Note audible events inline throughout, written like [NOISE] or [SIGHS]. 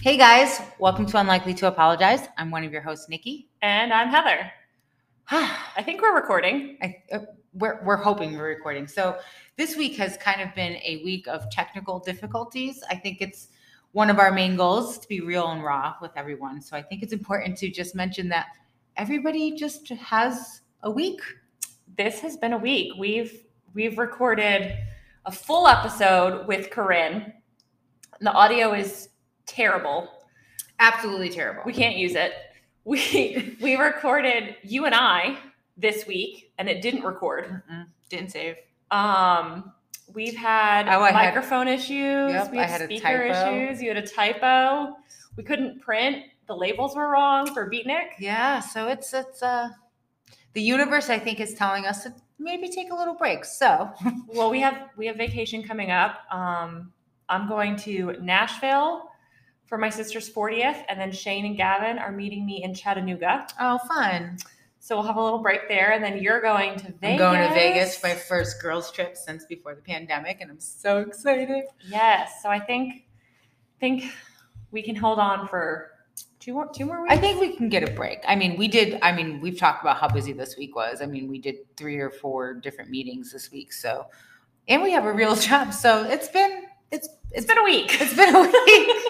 Hey guys, welcome to Unlikely to Apologize. I'm one of your hosts, Nikki. And I'm Heather. [SIGHS] I, I think we're recording. uh, we're, we're hoping we're recording. So this week has kind of been a week of technical difficulties. I think it's one of our main goals to be real and raw with everyone. So I think it's important to just mention that everybody just has a week. This has been a week. We've we've recorded a full episode with Corinne. The audio is terrible. Absolutely terrible. We can't use it. We [LAUGHS] we recorded you and I this week and it didn't record. Mm-mm, didn't save. Um we've had Oh, I had- microphone issues, Yep, we I had speaker typo. issues, you had a typo. We couldn't print. The labels were wrong for Beatnik. Yeah, so it's it's uh the universe I think is telling us to maybe take a little break. So [LAUGHS] Well, we have we have vacation coming up. Um, I'm going to Nashville for my sister's 40th, and then Shane and Gavin are meeting me in Chattanooga. oh fun. So we'll have a little break there, and then you're going to Vegas. I'm going to Vegas, my first girls trip since before the pandemic, and I'm so excited. yes. So I think think we can hold on for two more two more weeks. I think we can get a break. I mean, we did. I mean, we've talked about how busy this week was. I mean, we did three or four different meetings this week. So, and we have a real [LAUGHS] job. So it's been it's it's been a week. it's been a week. [LAUGHS]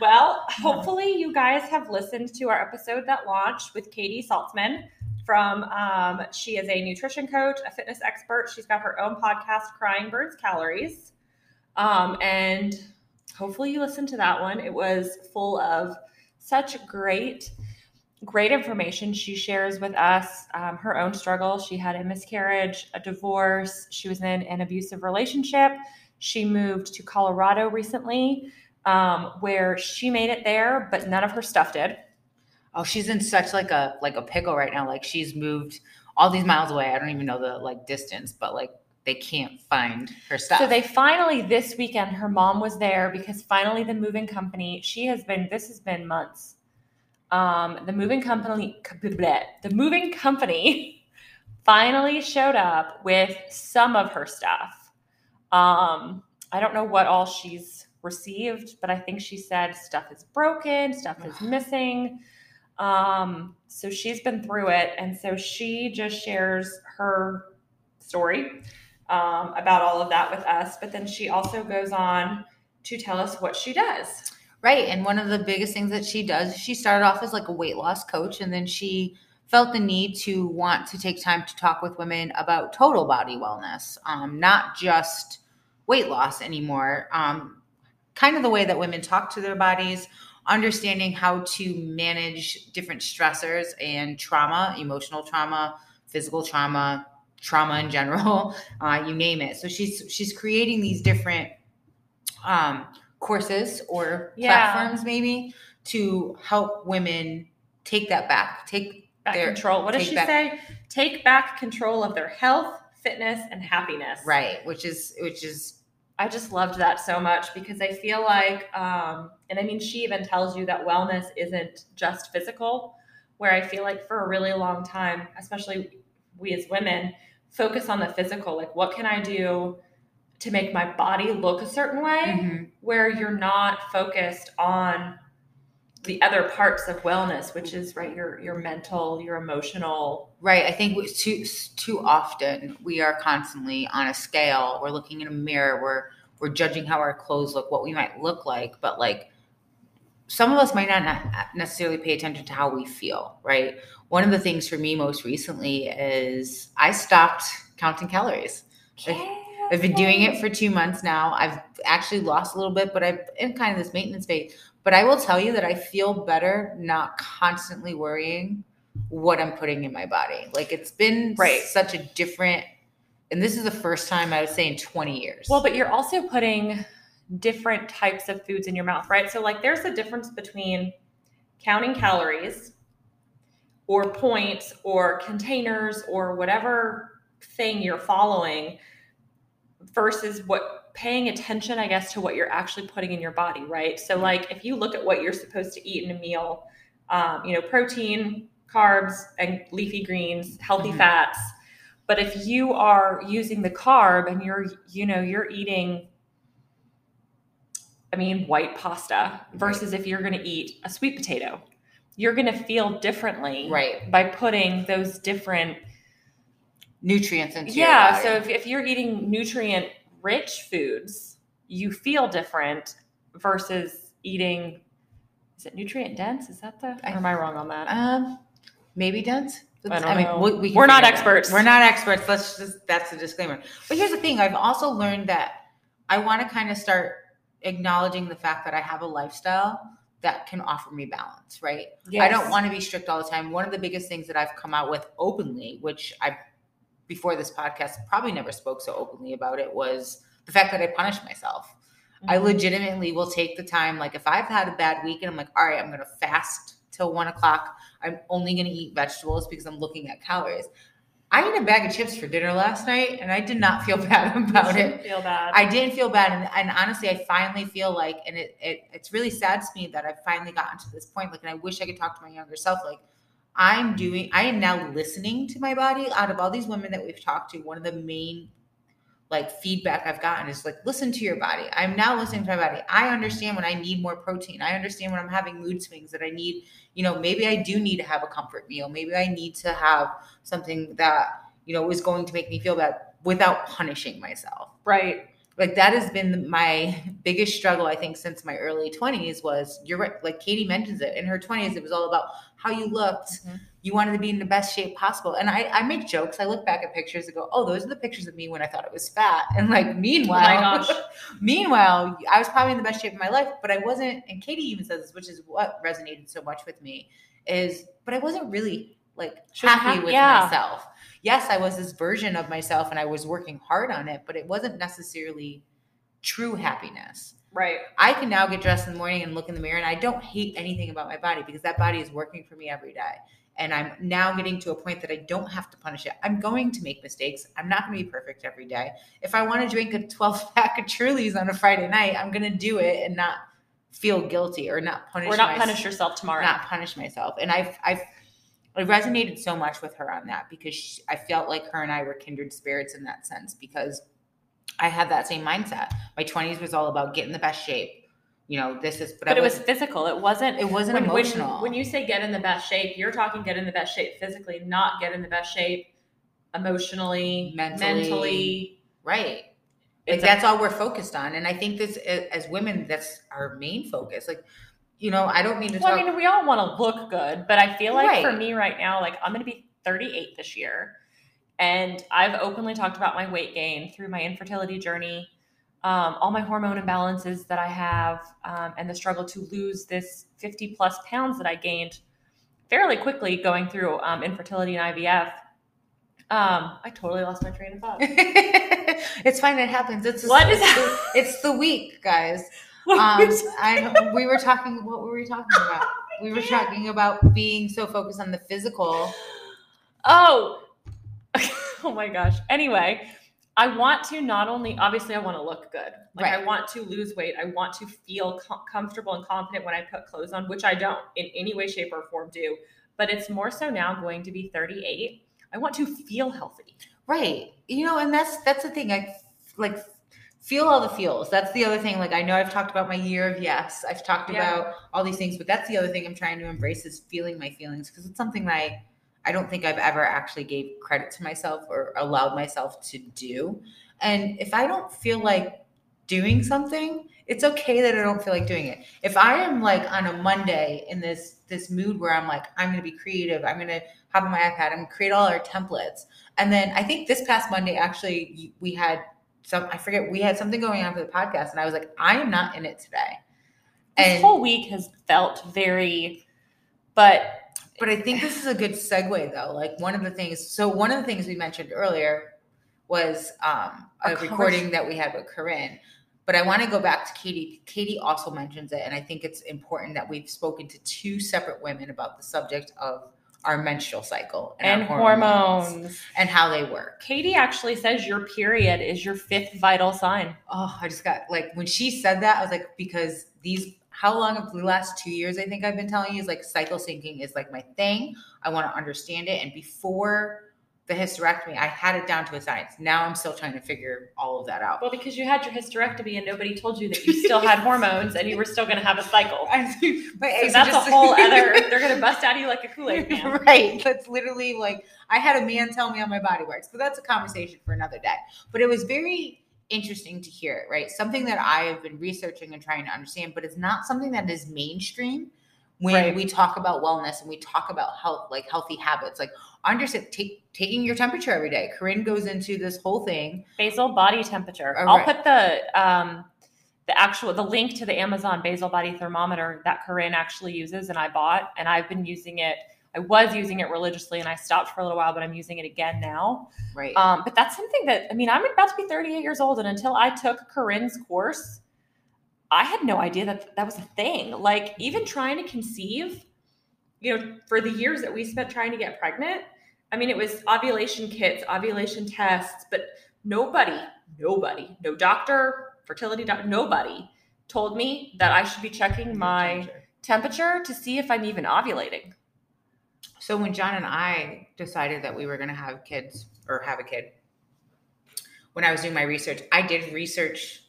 Well, hopefully you guys have listened to our episode that launched with Katy Saltsman from um, she is a nutrition coach, a fitness expert. She's got her own podcast, Crying Burns Calories. Um, and hopefully you listened to that one. It was full of such great, great information. She shares with us um, her own struggle. She had a miscarriage, a divorce. She was in an abusive relationship. She moved to Colorado recently um, where she made it there, but none of her stuff did. oh, she's in such like a like a pickle right now. Like she's moved all these miles away. I don't even know the like distance, but like they can't find her stuff. So they finally this weekend, her mom was there because finally the moving company. She has been. This has been months. Um, the moving company, the moving company, [LAUGHS] finally showed up with some of her stuff. Um, I don't know what all she's received, but I think she said stuff is broken, stuff is missing. Um, so she's been through it, and so she just shares her story um, about all of that with us. But then she also goes on to tell us what she does. Right. And one of the biggest things that she does, she started off as like a weight loss coach, and then she felt the need to want to take time to talk with women about total body wellness, um, not just weight loss anymore. Um, kind of the way that women talk to their bodies, understanding how to manage different stressors and trauma, emotional trauma, physical trauma, trauma in general, [LAUGHS] uh, you name it. So she's she's creating these different um, courses or Yeah. platforms maybe to help women take that back take Back their control. What does she back- say? Take back control of their health, fitness, and happiness. right which is which is I just loved that so much because I feel like, um, and I mean, she even tells you that wellness isn't just physical, where I feel like for a really long time, especially we as women, focus on the physical. Like, what can I do to make my body look a certain way? Mhm. Where you're not focused on the other parts of wellness, which is right your your mental, your emotional. right i think too too often we are constantly on a scale we're looking in a mirror we're we're judging how our clothes look what we might look like but like some of us might not necessarily pay attention to how we feel right one of the things for me most recently is i stopped counting calories okay. I've been doing it for two months now. I've actually lost a little bit, but I'm in kind of this maintenance phase. But I will tell you that I feel better not constantly worrying what I'm putting in my body. Like it's been Right. such a different, and this is the first time I would say in 20 years. Well, but you're also putting different types of foods in your mouth, right? So, like, there's a difference between counting calories or points or containers or whatever thing you're following versus what paying attention, I guess, to what you're actually putting in your body, right? So, like, if you look at what you're supposed to eat in a meal, um, you know, protein, carbs, and leafy greens, healthy Mhm. fats. But if you are using the carb and you're, you know, you're eating I mean, white pasta versus if you're going to eat a sweet potato. You're going to feel differently Right. by putting those different Nutrients into your yeah so if, if you're eating nutrient rich foods you feel different versus eating is it nutrient dense is that the or am i wrong on that Um, maybe dense. I don't know. We, we we're not figure it out. experts. We're not experts. Let's just that's the disclaimer. But here's the thing: I've also learned that I want to kind of start acknowledging the fact that I have a lifestyle that can offer me balance. Right? I don't want to be strict all the time. One of the biggest things that I've come out with openly, which I before this podcast probably never spoke so openly about it, was the fact that I punish myself. I Mhm. legitimately will take the time. Like if I've had a bad week and I'm like, all right, I'm gonna fast till one o'clock. I'm only gonna eat vegetables because I'm looking at calories. I ate a bag of chips for dinner last night and I did not feel [LAUGHS] bad about it. feel bad I didn't feel bad. And, and honestly, I finally feel like, and it, it it's really sad to me that I've finally gotten to this point. Like, and I wish I could talk to my younger self. Like, I'm doing, I am now listening to my body. Out of all these women that we've talked to, one of the main like feedback I've gotten is like, listen to your body. I'm now listening to my body. I understand when I need more protein. I understand when I'm having mood swings that I need, you know, maybe I do need to have a comfort meal. Maybe I need to have something that, you know, is going to make me feel bad without punishing myself right like that has been my [LAUGHS] biggest struggle i think since my early 20s was you're right like katy mentions it in her 20s it was all about how you looked Mhm. you wanted to be in the best shape possible and i, I make jokes i look back at pictures and go oh those are the pictures of me when i thought I was fat and like meanwhile gosh. [LAUGHS] meanwhile i was probably in the best shape of my life but i wasn't and katy even says this which is what resonated so much with me is but i wasn't really like happy with yeah. myself yes i was this version of myself and i was working hard on it but it wasn't necessarily true happiness right. I can now get dressed in the morning and look in the mirror and i don't hate anything about my body because that body is working for me every day. And i'm now getting to a point that i don't have to punish it. I'm going to make mistakes. I'm not going to be perfect every day. If i want to drink a [LAUGHS] 12 pack of trulies on a friday night i'm going to do it and not feel guilty or not punish or not punish yourself tomorrow. Not punish myself. And I've I've I resonated so much with her on that because she, I felt like her and I were kindred spirits in that sense because I had that same mindset. My 20s was all about getting the best shape. You know, this is but, but it was physical it wasn't it wasn't when, when- emotional. When, you say get in the best shape, you're talking get in the best shape physically, not get in the best shape emotionally, Mentally. mentally. right. Like that's all we're focused on. And I think this as women, that's our main focus. Like, you know, I don't mean to well, talk I mean, we all want to look good, but I feel like for me right now, like I'm going to be 38 this year, and I've openly talked about my weight gain through my infertility journey, um, all my hormone imbalances that I have, um, and the struggle to lose this 50 plus pounds that I gained fairly quickly going through um, infertility and IVF. Um, I totally lost my train of thought. [LAUGHS] it's fine. It happens. It's What it's, the, it's the week, guys. [LAUGHS] Um, I we were talking. What were we talking about? [LAUGHS] We were talking about being so focused on the physical. Oh, [LAUGHS] oh my gosh. Anyway, I want to not only, obviously, I want to look good. Like, I want to lose weight. I want to feel com- comfortable and confident when I put clothes on, which I don't in any way, shape, or form do. But it's more so now going to be 38. I want to feel healthy. Right. You know, and that's that's the thing. I like feel all the feels. That's the other thing. Like I know I've talked about my year of yes. I've talked Yeah. about all these things, but that's the other thing I'm trying to embrace is feeling my feelings because it's something that I I don't think I've ever actually gave credit to myself or allowed myself to do. And if I don't feel like doing something, it's okay that I don't feel like doing it. If I am like on a Monday in this this mood where I'm like I'm going to be creative, I'm going to hop on my iPad, I'm to create all our templates. And then I think this past Monday actually we had some I forget we had something going on for the podcast and I was like I am not in it today. This whole week has felt very, but But I think this is a good segue though. Like one of the things, so one of the things we mentioned earlier was um, a recording that we had with Corinne. But I want to go back to Katy. Katy also mentions it, and I think it's important that we've spoken to two separate women about the subject of our menstrual cycle and our hormones. and how they work. Katy actually says your period is your fifth vital sign. Oh, I just got like when she said that, I was like, because these how long of the last two years I think I've been telling you is like cycle syncing is like my thing. I want to understand it. And before the hysterectomy, I had it down to a science. Now I'm still trying to figure all of that out. Well, because you had your hysterectomy and nobody told you that you still had hormones and you were still going to have a cycle. [LAUGHS] I, but So that's just- a whole [LAUGHS] other. They're going to bust out of you like a Kool Aid man. [LAUGHS] right. That's literally like I had a man tell me how my body works, but that's a conversation for another day. But it was very interesting to hear right? Something that I have been researching and trying to understand, but it's not something that is mainstream when Right. we talk about wellness and we talk about health, like healthy habits. Like understand take, taking your temperature every day. Corinne goes into this whole thing. Basal body temperature. All I'll right. put the um, the actual the link to the Amazon basal body thermometer that Corinne actually uses and I bought and I've been using it. I was using it religiously and I stopped for a little while, but I'm using it again now. Right. Um, but that's something that I mean, I'm about to be 38 years old, and until I took Corinne's course, I had no idea that that was a thing. Like even trying to conceive, you know, for the years that we spent trying to get pregnant, I mean, it was ovulation kits, ovulation tests, but nobody, nobody, no doctor, fertility doctor, nobody told me that I should be checking my temperature to see if I'm even ovulating. So when John and I decided that we were going to have kids or have a kid, when I was doing my research, I did research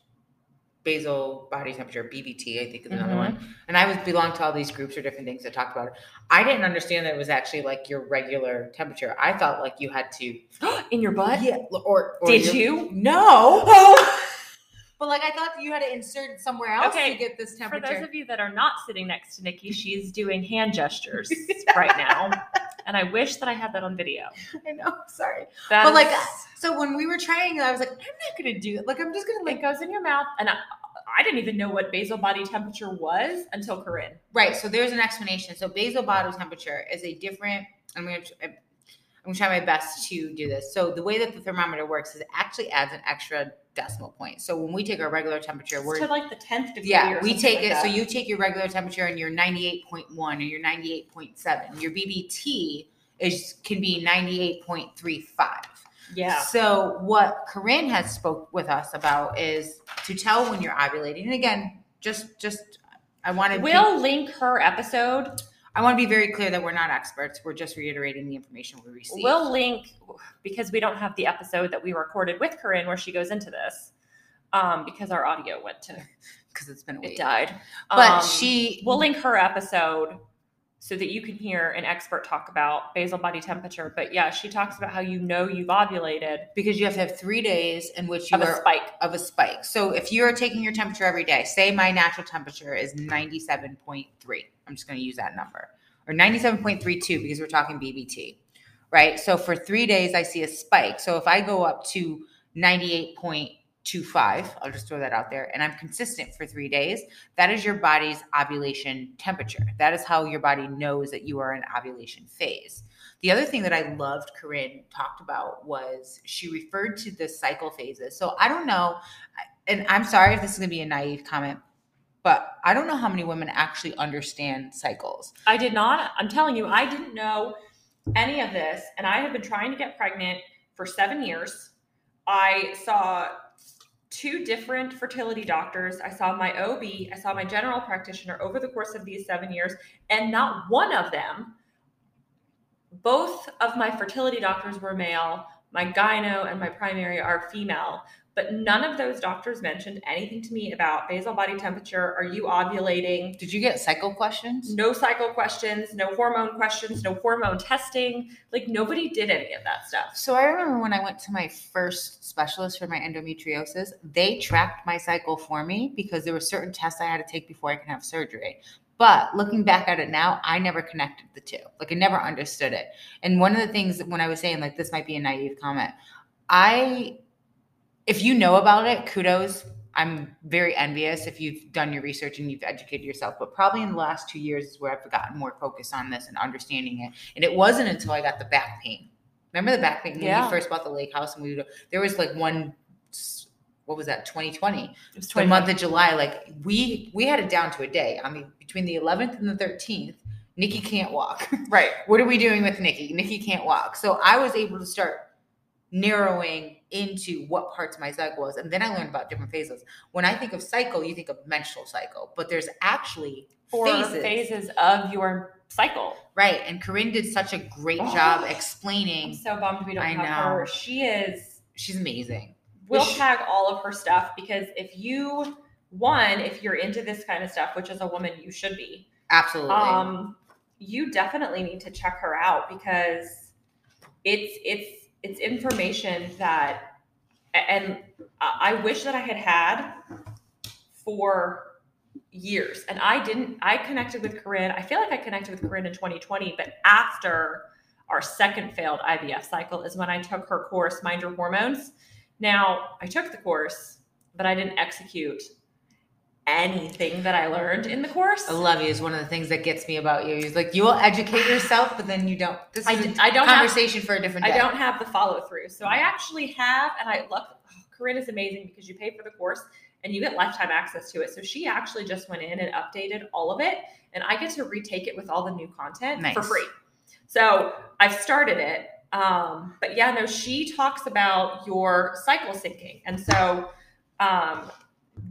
basal body temperature, BBT, I think is another Mhm. one. And I was belong to all these groups or different things that talked about it. I didn't understand that it was actually like your regular temperature. I thought like you had to [GASPS] In your butt? yeah, or, or Did your- you? No. [LAUGHS] But like I thought you had to insert somewhere else Okay, to get this temperature. For those of you that are not sitting next to Nikki, she's doing hand gestures [LAUGHS] right now. And I wish that I had that on video. [LAUGHS] I know, sorry. That But like so when we were trying I was like, I'm not gonna do it. Like I'm just gonna like it goes in your mouth. And I, I didn't even know what basal body temperature was until Corinne. Right. So there's an explanation. So basal body temperature is a different. I'm going to. I'm going to try my best to do this. So the way that the thermometer works is it actually adds an extra decimal point. So when we take our regular temperature, we're to like the 10th degree. yeah, we take like it. So you take your regular temperature and you're 98.1 or you're 98.7. Your BBT is can be 98.35. Yeah. So what Corinne has spoke with us about is to tell when you're ovulating. And again, just just I want to We'll link her episode. I want to be very clear that we're not experts. We're just reiterating the information we received. We'll link because we don't have the episode that we recorded with Corinne where she goes into this. Um, because our audio went to because it's been a it died. But Um, she We'll link her episode so that you can hear an expert talk about basal body temperature. But yeah, she talks about how you know you've ovulated because you have to have three days in which you of a spike. of a spike. So if you're taking your temperature every day, say my natural temperature is 97.3. I'm just going to use that number. Or 97.32 because we're talking BBT. Right? So for 3 days I see a spike. So if I go up to 98.25, I'll just throw that out there and I'm consistent for 3 days, that is your body's ovulation temperature. That is how your body knows that you are in ovulation phase. The other thing that I loved Corinne talked about was she referred to the cycle phases. So I don't know, and I'm sorry if this is going to be a naive comment, but I don't know how many women actually understand cycles. I did not. I'm telling you, I didn't know any of this, and I have been trying to get pregnant for seven years. I saw two different fertility doctors. I saw my OB, I saw my general practitioner over the course of these seven years, and not one of them, both of my fertility doctors were male. My gyno and my primary are female, but none of those doctors mentioned anything to me about basal body temperature. Are you ovulating? Did you get cycle questions? no cycle questions, no hormone questions, no hormone testing. Like nobody did any of that stuff. So I remember when I went to my first specialist for my endometriosis, they tracked my cycle for me because there were certain tests I had to take before I can have surgery. But looking back at it now, I never connected the two. Like I never understood it. And one of the things that when I was saying like this might be a naive comment, I if you know about it, kudos. I'm very envious if you've done your research and you've educated yourself. But probably in the last two years is where I've gotten more focused on this and understanding it. And it wasn't until I got the back pain. Remember the back pain when Yeah. we first bought the lake house and we would, there was like one what was that 2020 It was the month of July, like we we had it down to a day. I mean, between the 11th and the 13th, Nikki can't walk. [LAUGHS] right. what are we doing with Nikki? Nikki can't walk. So I was able to start narrowing into what parts of my cycle was, and then I learned about different phases. When I think of cycle, you think of menstrual cycle, but there's actually four Phases. phases. of your cycle. Right. And Corinne did such a great Oh. job I'm explaining. so bummed we don't I have know. her. She is She's amazing. we'll Which- tag all of her stuff because if you one, if you're into this kind of stuff, which as a woman you should be, Absolutely. um, you definitely need to check her out because it's it's it's information that and I wish that I had had for years. And I didn't I connected with Corinne. I feel like I connected with Corinne in 2020, but after our second failed IVF cycle is when I took her course, Mind Your Hormones. Now, I took the course, but I didn't execute anything that I learned in the course. I love you is one of the things that gets me about you. He's like, you will educate yourself, but then you don't. This I, is d- I don't have conversation for a different day. I don't have the follow through. So I actually have, and I look, Corinne is amazing because you pay for the course and you get lifetime access to it. So she actually just went in and updated all of it, and I get to retake it with all the new content Nice. for free. So I've started it. Um, but yeah, no, she talks about your cycle syncing. And so um,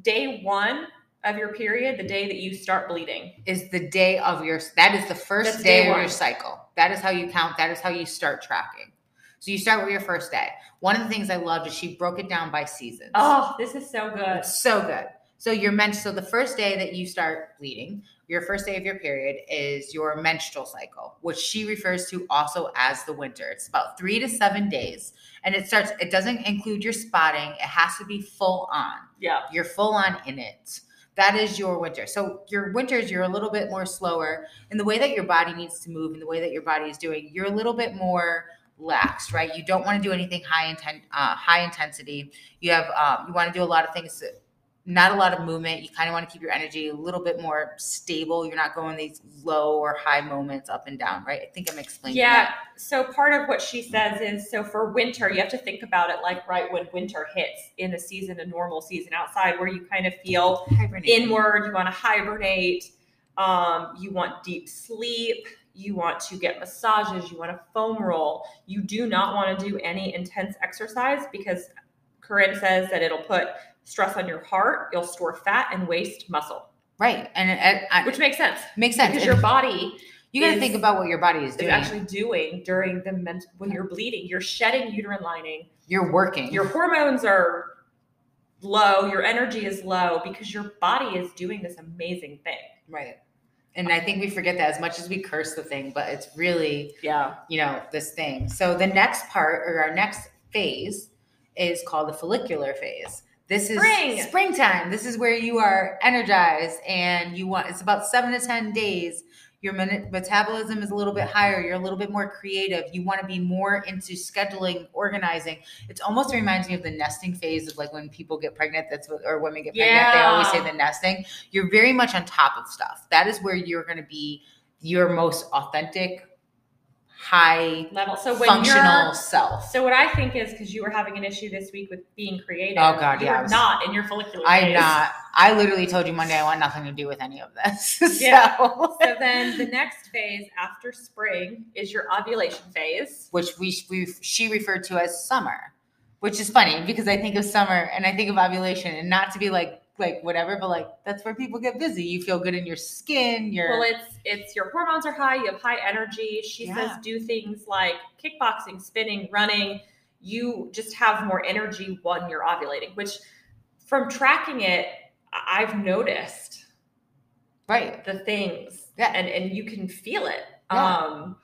day one of your period, the day that you start bleeding, Is the day of your, that is the first That's day, day of your cycle. That is how you count. That is how you start tracking. So you start with your first day. One of the things I loved is she broke it down by seasons. oh, this is so good. It's so good. So you're meant so the first day that you start bleeding, your first day of your period is your menstrual cycle, which she refers to also as the winter. It's about three to seven days. And it starts, it doesn't include your spotting, it has to be full on. Yeah. You're full on in it. That is your winter. So your winters, you're a little bit more slower in the way that your body needs to move and the way that your body is doing. You're a little bit more lax, right? You don't want to do anything high intent, uh, high intensity. You have, um, you want to do a lot of things, not a lot of movement. You kind of want to keep your energy a little bit more stable. You're not going these low or high moments up and down, right? I think I'm explaining. Yeah. that. So part of what she says is so for winter, you have to think about it like right when winter hits in a season, a normal season outside, where you kind of feel inward, you want to hibernate, um, you want deep sleep, you want to get massages, you want to foam roll. You do not want to do any intense exercise because Corinne says that it'll put stress on your heart, you'll store fat and waste muscle, Right. And it, it, which makes sense makes sense. because And your body you got to think about what your body is is doing. actually doing during the ment- when you're bleeding. You're shedding uterine lining. you're working. Your hormones are low. Your energy is low because your body is doing this amazing thing. Right. And I think we forget that as much as we curse the thing, but it's really, Yeah. you know, this thing. So the next part or our next phase is called the follicular phase. This is Spring. springtime. This is where you are energized and you want it's about 7 to 10 days. Your metabolism is a little bit higher. You're a little bit more creative. You want to be more into scheduling, organizing. It almost reminds me of the nesting phase of like when people get pregnant. That's what, or women get pregnant. They always say the nesting you're very much on top of stuff. That is where you're going to be your most authentic, high Level. So when functional self. so what I think is because you were having an issue this week with being creative. Oh, God, yeah, was- not in your follicular. I'm not. I literally told you Monday I want nothing to do with any of this. [LAUGHS] Yeah. so, So then the next phase after spring is your ovulation phase. which we, we she referred to as summer, which is funny because I think of summer and I think of ovulation, and not to be like like whatever, but like that's where people get busy. You feel good in your skin. You're Well, it's it's your hormones are high. You have high energy. She Yeah. says do things like kickboxing, spinning, running. You just have more energy when you're ovulating. Which, from tracking it, I've noticed right. the things, Yeah. and and you can feel it. Yeah. Um,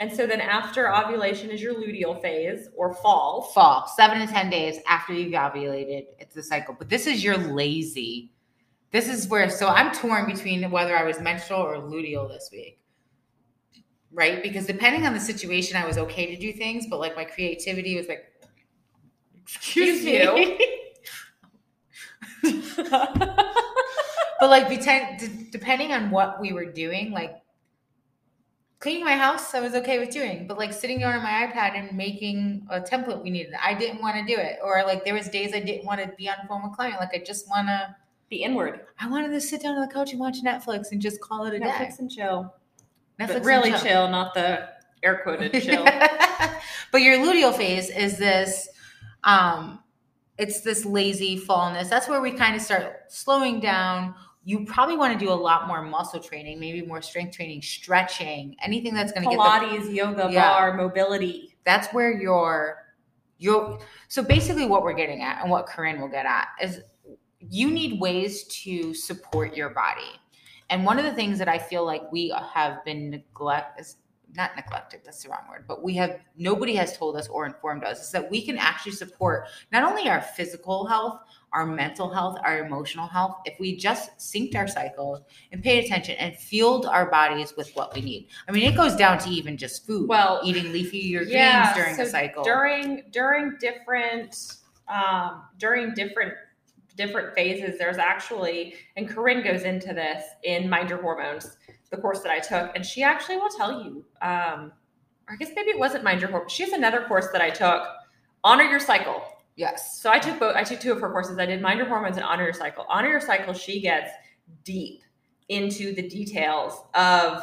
and so then after ovulation is your luteal phase or fall. fall seven to ten days after you've ovulated it's the cycle. But this is your lazy. This is where so i'm torn between whether i was menstrual or luteal this week right? Because depending on the situation i was okay to do things but like my creativity was like excuse, Excuse me. [LAUGHS] [LAUGHS] but like depending on what we were doing like cleaning my house i was okay with doing but like sitting down on my ipad and making a template we needed i didn't want to do it or like there was days i didn't want to be on phone with client like i just want to Be inward. i wanted to sit down on the couch and watch netflix and just call it a Netflix and chill. day But really chill. not the air quoted [LAUGHS] chill. but your luteal phase is this um it's this lazy fallness that's where we kind of start slowing down you probably want to do a lot more muscle training, maybe more strength training, stretching, anything that's going to get the Pilates, yoga, Yeah. bar, mobility. that's where your your so basically what we're getting at and what Corinne will get at is you need ways to support your body. And one of the things that I feel like we have been neglect is not neglected, that's the wrong word, but we have nobody has told us or informed us is that we can actually support not only our physical health, our mental health, our emotional health, if we just synced our cycles and paid attention and fueled our bodies with what we need. I mean, it goes down to even just food. Well, eating leafy or greens yeah, during the so cycle. During during different um, during different different phases, there's actually, and Corinne goes into this in Mind Your Hormones, the course that I took, and she actually will tell you. Um, I guess maybe it wasn't Mind Your Hormones. She has another course that I took, Honor Your Cycle. yes. So I took both. I took two of her courses. I did Mind Your Hormones and Honor Your Cycle. Honor Your Cycle, she gets deep into the details of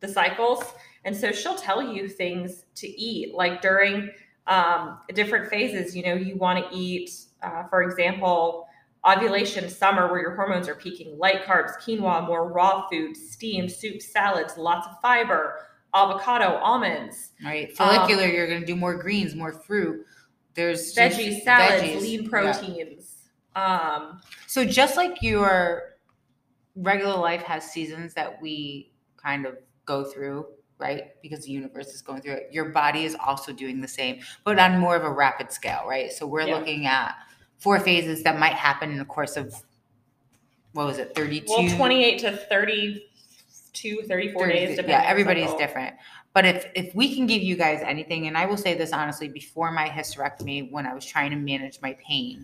the cycles, and so she'll tell you things to eat. Like during um, different phases, you know, you want to eat, uh, for example, ovulation, summer, where your hormones are peaking. Light carbs, quinoa, more raw foods, steamed soups, salads, lots of fiber, avocado, almonds Right. Um, Follicular, you're going to do more greens, more fruit. There's veggies, salads, veggies. lean Yeah. proteins. Um, So just like your regular life has seasons that we kind of go through, right? Because the universe is going through it. Your body is also doing the same, but on more of a rapid scale, right? So we're Yeah. looking at four phases that might happen in the course of what was it, 32? Well, 28 to 32, 34 days. 30 Depending yeah everybody's cycle. different but if if we can give you guys anything and i will say this honestly before my hysterectomy when i was trying to manage my pain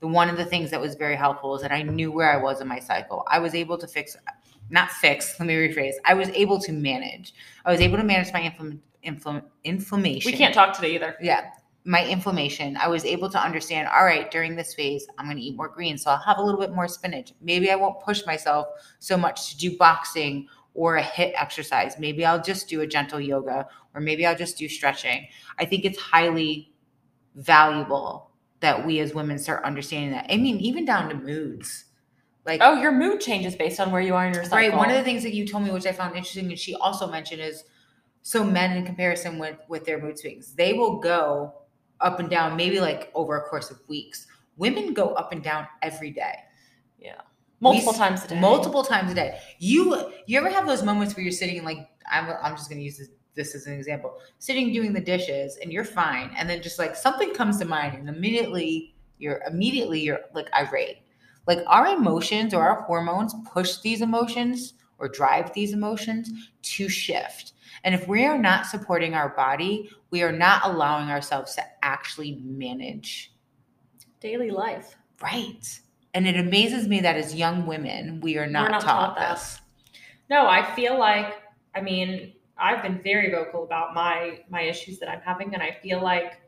the one of the things that was very helpful is that i knew where i was in my cycle i was able to fix not fix [LAUGHS] let me rephrase i was able to manage i was able to manage my infl- infl- inflammation We can't talk today either. yeah my inflammation i was able to understand all right during this phase i'm going to eat more greens so i'll have a little bit more spinach. Maybe i won't push myself so much to do boxing or a HIIT exercise. Maybe i'll just do a gentle yoga or maybe i'll just do stretching. I think it's highly valuable that we as women start understanding that. I mean even down to moods. Like Oh, your mood changes based on where you are in your cycle. Right. One of the things that you told me, which I found interesting, and she also mentioned, is so men in comparison with with their mood swings, they will go up and down, maybe like over a course of weeks. Women go up and down every day, Yeah. multiple we- times a day. multiple times a day. You you ever have those moments where you're sitting and like I'm I'm just going to use this, this as an example, sitting doing the dishes and you're fine, and then just like something comes to mind, and immediately you're immediately you're like irate. Like our emotions or our hormones push these emotions or drive these emotions to shift. And if we are not supporting our body, we are not allowing ourselves to actually manage Daily life. right. And it amazes me that as young women, we are not, not taught, taught this. No, I feel like I mean I've been very vocal about my my issues that I'm having, and I feel like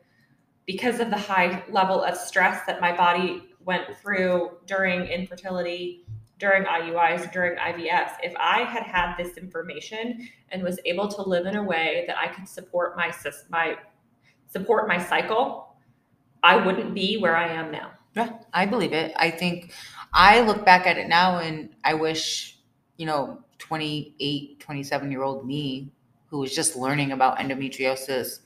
because of the high level of stress that my body went through during infertility, during IUIs, during IVFs, if I had had this information and was able to live in a way that I could support my my support my cycle, I wouldn't be where I am now. Yeah, I believe it. I think I look back at it now and I wish, you know, 28, 27 year old me who was just learning about endometriosis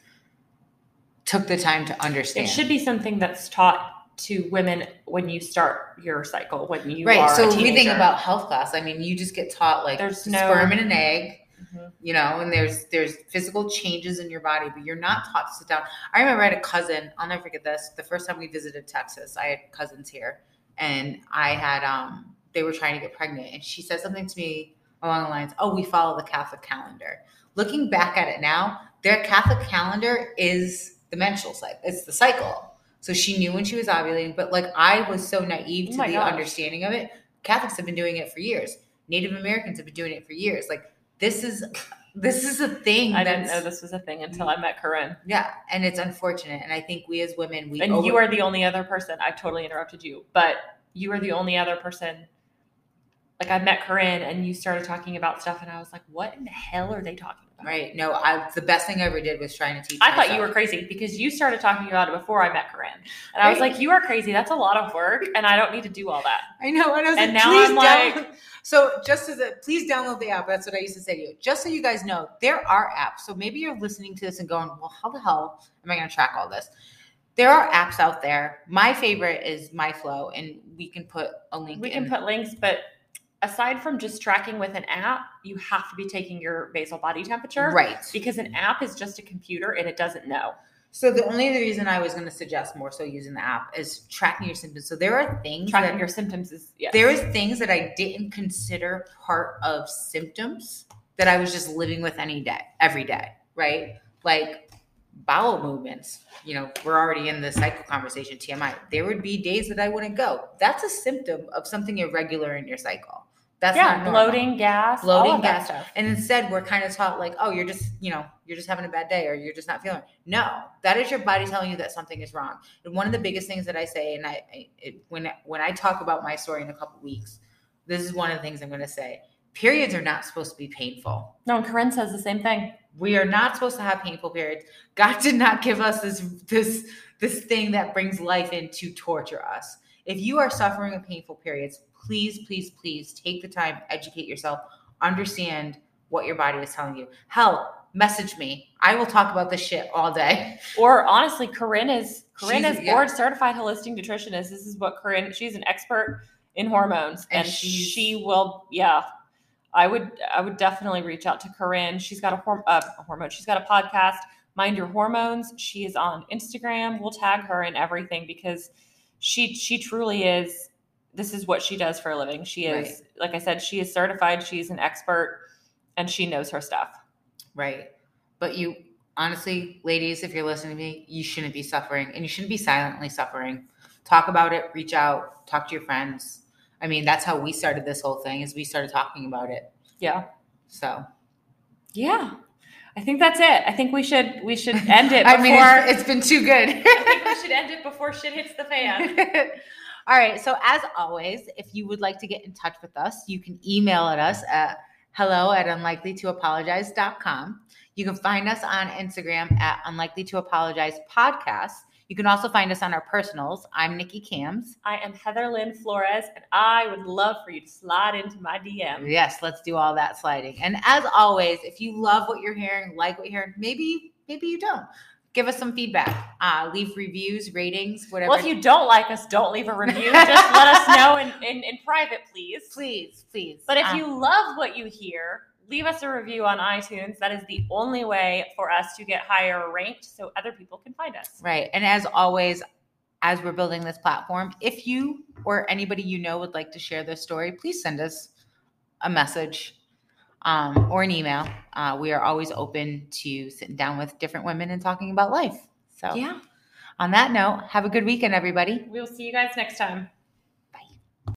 took the time to understand. It should be something that's taught to women when you start your cycle, when you right. So we think about health class. I mean, you just get taught like There's no- sperm and an egg, Mhm. you know, and there's there's physical changes in your body, but you're not taught to sit down. I remember I had a cousin, I'll never forget this. The first time we visited Texas, I had cousins here, and I had um they were trying to get pregnant, and she said something to me along the lines, Oh, we follow the Catholic calendar. Looking back at it now, their Catholic calendar is the menstrual cycle, it's the cycle. So she knew when she was ovulating, but like I was so naive Oh to my the gosh. understanding of it. Catholics have been doing it for years. Native Americans have been doing it for years. Like this is this is a thing. I didn't know this was a thing until I met Corinne. Yeah, and it's unfortunate. And I think we as women, we And over- you are the only other person. I totally interrupted you, but you are the only other person like I met Corinne and you started talking about stuff and I was like, what in the hell are they talking about? Right. No, I the best thing I ever did was trying to teach. I thought you were crazy because you started talking about it before I met Corinne. And I was like, you are crazy. That's a lot of work and I don't need to do all that. I know, and I was And like, now I'm download. like- so just as a please download the app. That's what I used to say to you. Just so you guys know, there are apps. So maybe you're listening to this and going, well, how the hell am I going to track all this? There are apps out there. My favorite is MyFLO, and we can put a link. We in. can put links, but aside from just tracking with an app, you have to be taking your basal body temperature. right. Because an app is just a computer and it doesn't know. So the only reason I was going to suggest more so using the app is tracking your symptoms. So there are things Tracking that, your symptoms is there is things that I didn't consider part of symptoms that I was just living with any day, every day, right? Like bowel movements. You know, we're already in the cycle conversation, TMI. There would be days that I wouldn't go. That's a symptom of something irregular in your cycle. That's yeah, not normal. bloating, gas, Bloating, all of that gas. stuff. And instead, we're kind of taught like, oh, you're just, you know, you're just having a bad day or you're just not feeling. No, that is your body telling you that something is wrong. And one of the biggest things that I say, and I, I it, when when I talk about my story in a couple weeks, this is one of the things I'm going to say. Periods are not supposed to be painful. No, and Corinne says the same thing. We are not supposed to have painful periods. God did not give us this this this thing that brings life in to torture us. If you are suffering with painful periods, please, please, please take the time, educate yourself, understand what your body is telling you. Hell, message me. I will talk about this shit all day. [LAUGHS] Or honestly, Corinne is Corinne She's- is yeah. board certified holistic nutritionist. This is what Corinne. She's an expert in hormones, And and, she will. Yeah, I would. I would definitely reach out to Corinne. She's got a, horm- uh, a hormone. She's got a podcast. Mind your hormones. She is on Instagram. We'll tag her in everything because she she truly is. This is what she does for a living. She is, like I said, she is certified. She's an expert, and she knows her stuff. Right. But you honestly, ladies, if you're listening to me, you shouldn't be suffering and you shouldn't be silently suffering. Talk about it, reach out, talk to your friends. I mean, that's how we started this whole thing is we started talking about it. Yeah. So Yeah. I think that's it. I think we should we should [LAUGHS] end it I mean it's, it's been too good. [LAUGHS] I think we should end it before shit hits the fan. [LAUGHS] All right. So as always, if you would like to get in touch with us, you can email at us at hello at unlikely2apologize.com. You can find us on Instagram at unlikely to apologize podcast. You can also find us on our personals. I'm Nikki Cams. I am Heather Lynn Flores, and I would love for you to slide into my DM. Yes, let's do all that sliding. And as always, if you love what you're hearing, like what you're hearing, maybe maybe you don't. Give us some feedback. Uh, leave reviews, ratings, whatever. Well, if you don't like us, don't leave a review. Just let us [LAUGHS] know in, in, in private, please. please, please. But if Um, you love what you hear, leave us a review on iTunes. That is the only way for us to get higher ranked so other people can find us. Right. And as always, as we're building this platform, if you or anybody you know would like to share their story, please send us a message um, or an email. Uh, we are always open to sitting down with different women and talking about life. So, Yeah. on that note, have a good weekend, everybody. We'll see you guys next time.